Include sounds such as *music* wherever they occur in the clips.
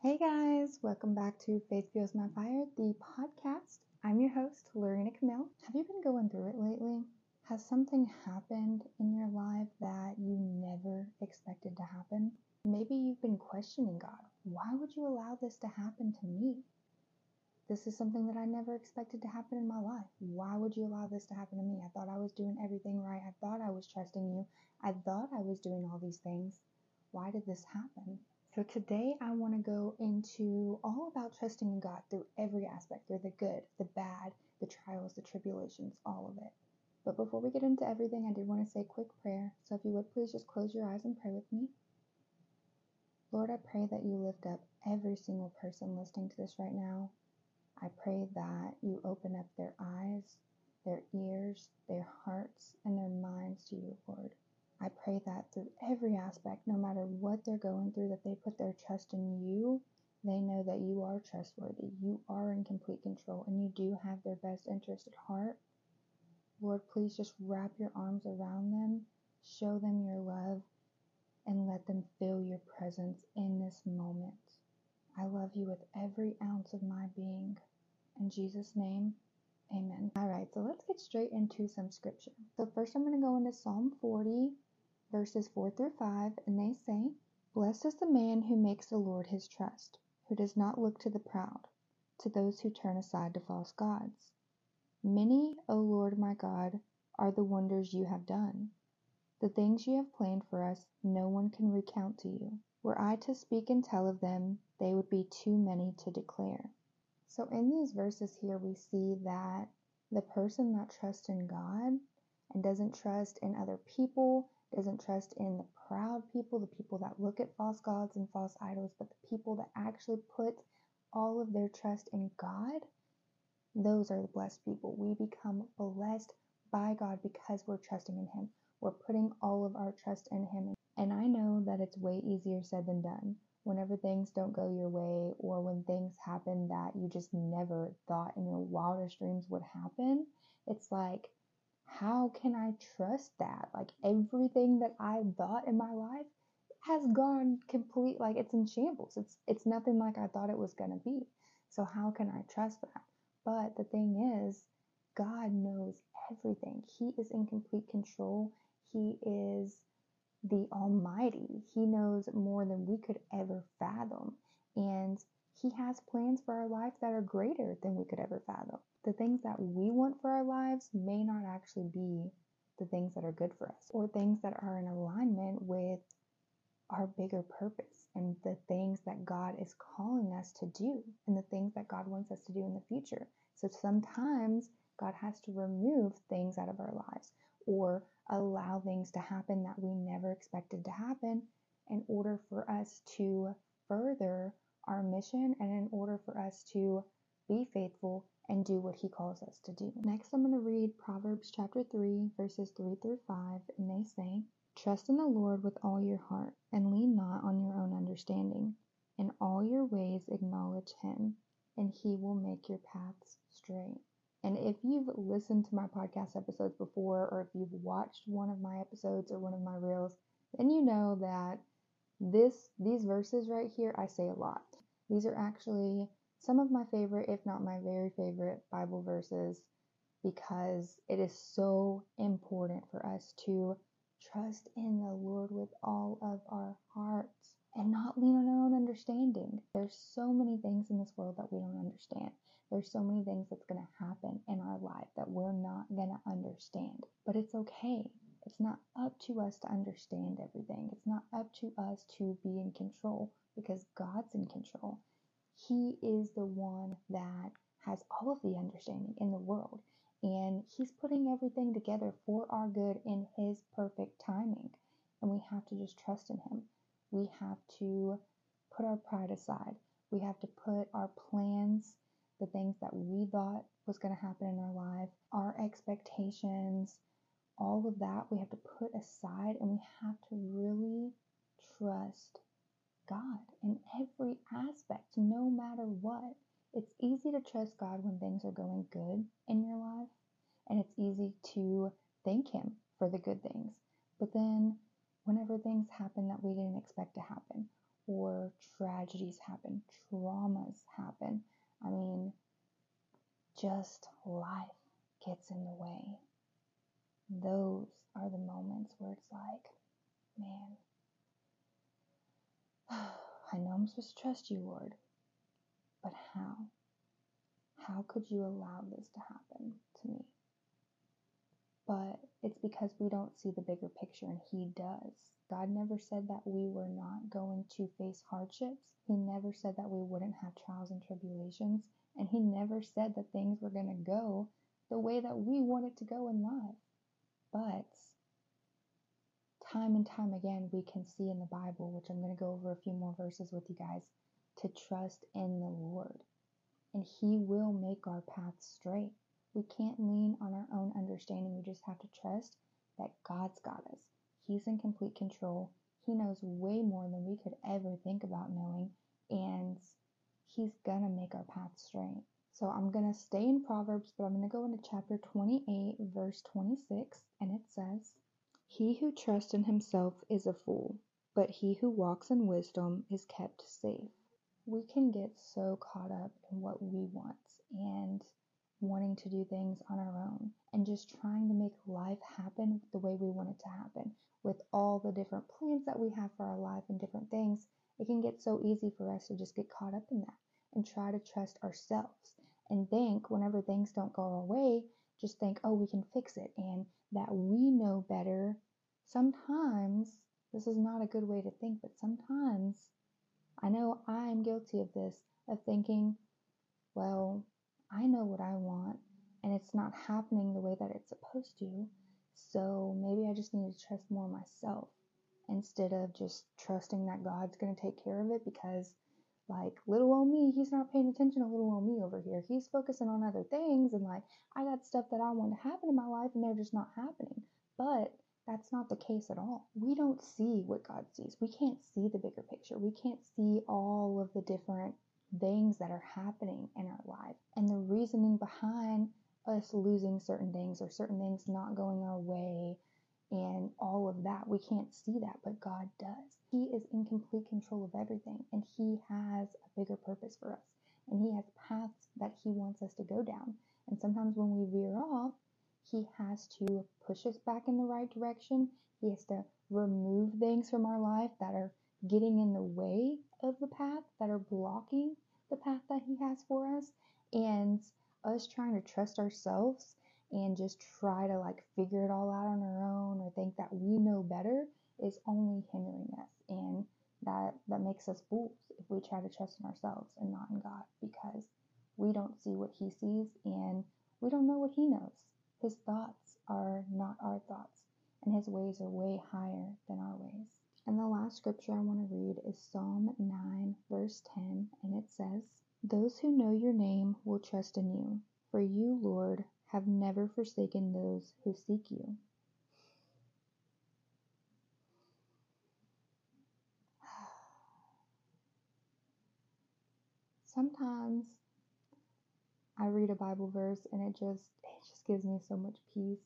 Hey guys, welcome back to Faith Fuels My Fire, the podcast. I'm your host, Lorena Camille. Have you been going through it lately? Has something happened in your life that you never expected to happen? Maybe you've been questioning God. Why would you allow this to happen to me? This is something that I never expected to happen in my life. Why would you allow this to happen to me? I thought I was doing everything right. I thought I was trusting you. I thought I was doing all these things. Why did this happen? So today I want to go into all about trusting in God through every aspect, through the good, the bad, the trials, the tribulations, all of it. But before we get into everything, I did want to say a quick prayer. So if you would please just close your eyes and pray with me. Lord, I pray that you lift up every single person listening to this right now. I pray that you open up their eyes, their ears, their hearts, and their minds to you, Lord. I pray that through every aspect, no matter what they're going through, that they put their trust in you. They know that you are trustworthy, you are in complete control, and you do have their best interest at heart. Lord, please just wrap your arms around them, show them your love, and let them feel your presence in this moment. I love you with every ounce of my being. In Jesus' name, amen. All right, so let's get straight into some scripture. So, first, I'm going to go into Psalm 40, verses 4 through 5, and they say, Blessed is the man who makes the Lord his trust, who does not look to the proud, to those who turn aside to false gods. Many, O Lord my God, are the wonders you have done. The things you have planned for us, no one can recount to you. Were I to speak and tell of them, they would be too many to declare. So, in these verses here, we see that the person that trusts in God and doesn't trust in other people, doesn't trust in the proud people, the people that look at false gods and false idols, but the people that actually put all of their trust in God, those are the blessed people. We become blessed by God because we're trusting in Him. We're putting all of our trust in Him. And I know that it's way easier said than done whenever things don't go your way or when things happen that you just never thought in your wildest dreams would happen, it's like, how can I trust that? Like everything that I thought in my life has gone complete like it's in shambles. It's it's nothing like I thought it was going to be. So how can I trust that? But the thing is, God knows everything. He is in complete control. He is the Almighty. He knows more than we could ever fathom. And He has plans for our life that are greater than we could ever fathom. The things that we want for our lives may not actually be the things that are good for us or things that are in alignment with our bigger purpose and the things that God is calling us to do and the things that God wants us to do in the future. So sometimes God has to remove things out of our lives or allow things to happen that we never expected to happen in order for us to further our mission and in order for us to be faithful and do what he calls us to do. Next, I'm going to read Proverbs chapter 3, verses 3 through 5, and they say, Trust in the Lord with all your heart, and lean not on your own understanding. In all your ways acknowledge him, and he will make your paths straight. And if you've listened to my podcast episodes before, or if you've watched one of my episodes or one of my reels, then you know that this these verses right here I say a lot. These are actually some of my favorite, if not my very favorite, Bible verses because it is so important for us to trust in the Lord with all of our hearts and not lean on our own understanding. There's so many things in this world that we don't understand. There's so many things that's going to happen in our life that we're not going to understand. But it's okay. It's not up to us to understand everything. It's not up to us to be in control because God's in control. He is the one that has all of the understanding in the world. And He's putting everything together for our good in His perfect timing. And we have to just trust in Him we have to put our pride aside. We have to put our plans, the things that we thought was going to happen in our life, our expectations, all of that we have to put aside and we have to really trust God in every aspect, no matter what. It's easy to trust God when things are going good in your life, and it's easy to thank Him for the good things. But then whenever things happen that we didn't expect to happen, or tragedies happen, traumas happen. I mean, just life gets in the way. Those are the moments where it's like, man, *sighs* I know I'm supposed to trust you, Lord, but how? How could you allow this to happen to me? But it's because we don't see the bigger picture, and He does. God never said that we were not going to face hardships. He never said that we wouldn't have trials and tribulations. And He never said that things were going to go the way that we want it to go in life. But time and time again, we can see in the Bible, which I'm going to go over a few more verses with you guys, to trust in the Lord. And He will make our path straight. We can't lean on our own understanding. We just have to trust that God's got us. He's in complete control. He knows way more than we could ever think about knowing. And He's going to make our path straight. So I'm going to stay in Proverbs, but I'm going to go into chapter 28, verse 26. And it says, He who trusts in himself is a fool, but he who walks in wisdom is kept safe. We can get so caught up in what we want and wanting to do things on our own and just trying to make life happen the way we want it to happen with all the different plans that we have for our life and different things. It can get so easy for us to just get caught up in that and try to trust ourselves and think whenever things don't go our way, just think, oh, we can fix it and that we know better. Sometimes this is not a good way to think, but sometimes I know I'm guilty of this, of thinking, well, I know what I want and it's not happening the way that it's supposed to. So maybe I just need to trust more myself instead of just trusting that God's going to take care of it because, like, little old me, he's not paying attention to little old me over here. He's focusing on other things, and like, I got stuff that I want to happen in my life, and they're just not happening. But that's not the case at all. We don't see what God sees. We can't see the bigger picture. We can't see all of the different things that are happening in our life and the reasoning behind us losing certain things or certain things not going our way and all of that. We can't see that, but God does. He is in complete control of everything and He has a bigger purpose for us and He has paths that He wants us to go down. And sometimes when we veer off, He has to push us back in the right direction. He has to remove things from our life that are getting in the way of the path, that are blocking the path that He has for us. And us trying to trust ourselves and just try to like figure it all out on our own or think that we know better is only hindering us and that that makes us fools if we try to trust in ourselves and not in God because we don't see what he sees and we don't know what he knows. His thoughts are not our thoughts and his ways are way higher than our ways. And the last scripture I want to read is Psalm 9 verse 10 and it says those who know your name will trust in you, for you, Lord, have never forsaken those who seek you. *sighs* Sometimes I read a Bible verse and it just it just gives me so much peace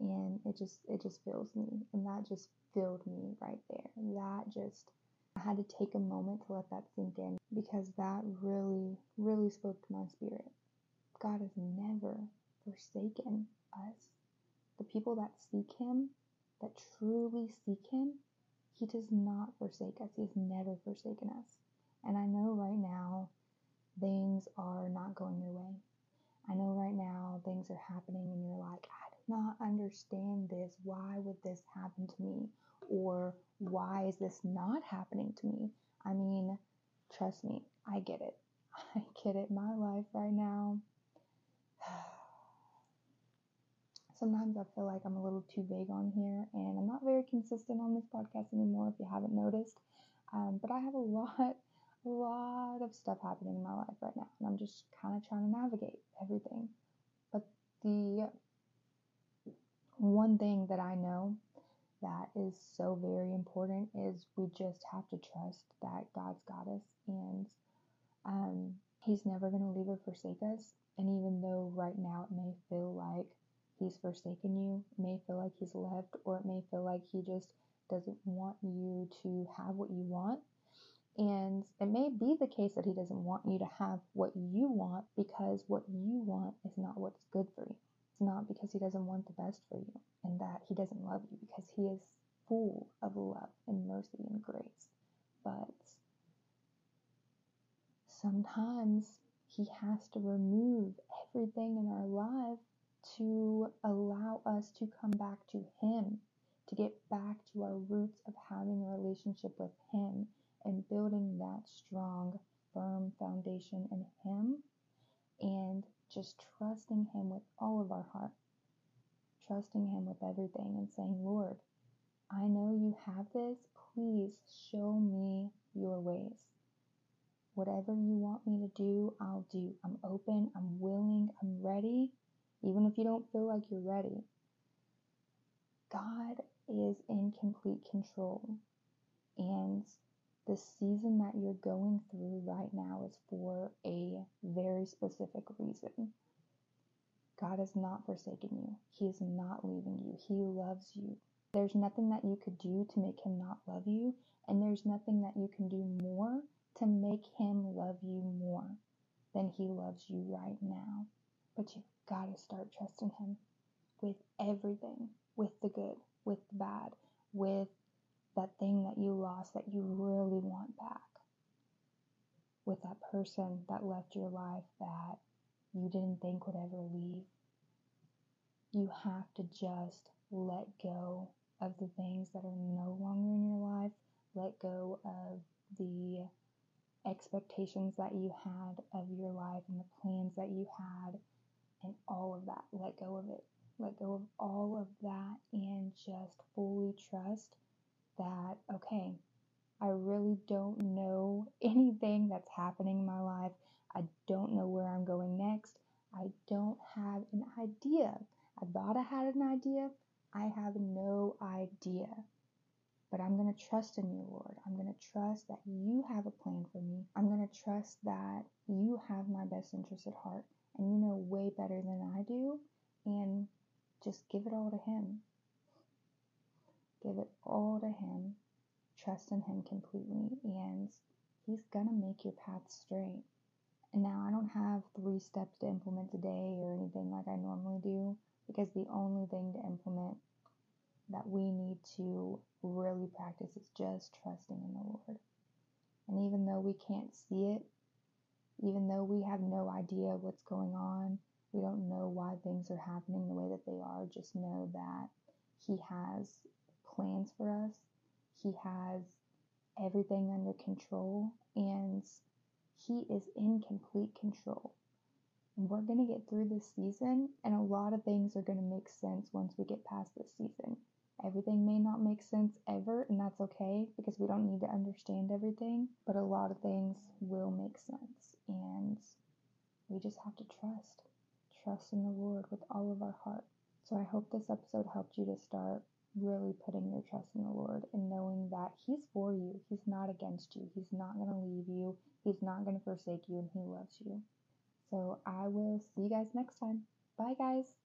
and it just it just fills me and that just filled me right there. That just I had to take a moment to let that sink in because that really, really spoke to my spirit. God has never forsaken us. The people that seek Him, that truly seek Him, He does not forsake us. He has never forsaken us. And I know right now things are not going your way. I know right now things are happening and you're like, I do not understand this. Why would this happen to me? Or why is this not happening to me? I mean, trust me, I get it. *laughs* I get it. My life right now. Sometimes I feel like I'm a little too vague on here, and I'm not very consistent on this podcast anymore. If you haven't noticed, um, but I have a *laughs* lot, a lot of stuff happening in my life right now, and I'm just kind of trying to navigate everything. But the one thing that I know that is so very important is we just have to trust that God's got us and um, He's never going to leave or forsake us. And even though right now it may feel like He's forsaken you, it may feel like He's left, or it may feel like He just doesn't want you to have what you want, And it may be the case that he doesn't want you to have what you want because what you want is not what's good for you. It's not because he doesn't want the best for you and that he doesn't love you because he is full of love and mercy and grace. But sometimes he has to remove everything in our life to allow us to come back to him, to get back to our roots of having a relationship with him and building that strong, firm foundation in him and just trusting him with all of our heart, trusting him with everything and saying, Lord, I know you have this. Please show me your ways. Whatever you want me to do, I'll do. I'm open, I'm willing, I'm ready, even if you don't feel like you're ready. God is in complete control. And the season that you're going through right now is for a very specific reason. God has not forsaken you. He is not leaving you. He loves you. There's nothing that you could do to make him not love you, and there's nothing that you can do more to make him love you more than he loves you right now. But you've got to start trusting him with everything, with the good, with the bad, with that thing that you lost that you really want back, with that person that left your life that you didn't think would ever leave. You have to just let go of the things that are no longer in your life, let go of the expectations that you had of your life and the plans that you had and all of that. Let go of it. Let go of all of that and just fully trust that, okay, I really don't know *laughs* anything that's happening in my life. I don't know where I'm going next. I don't have an idea. I thought I had an idea. I have no idea. But I'm going to trust in you, Lord. I'm going to trust that you have a plan for me. I'm going to trust that you have my best interest at heart and you know way better than I do. And just give it all to Him. Give it all to Him. Trust in Him completely. And He's to make your path straight. And now I don't have three steps to implement today or anything like I normally do because the only thing to implement that we need to really practice is just trusting in the Lord. And even though we can't see it, even though we have no idea what's going on, we don't know why things are happening the way that they are, just know that He has plans for us. He has everything under control and He is in complete control. And we're going to get through this season, and a lot of things are going to make sense once we get past this season. Everything may not make sense ever, and that's okay because we don't need to understand everything, but a lot of things will make sense. And we just have to trust. Trust in the Lord with all of our heart. So I hope this episode helped you to start really putting your trust in the Lord and knowing that He's for you. He's not against you. He's not going to leave you. He's not going to forsake you, and He loves you. So I will see you guys next time. Bye, guys.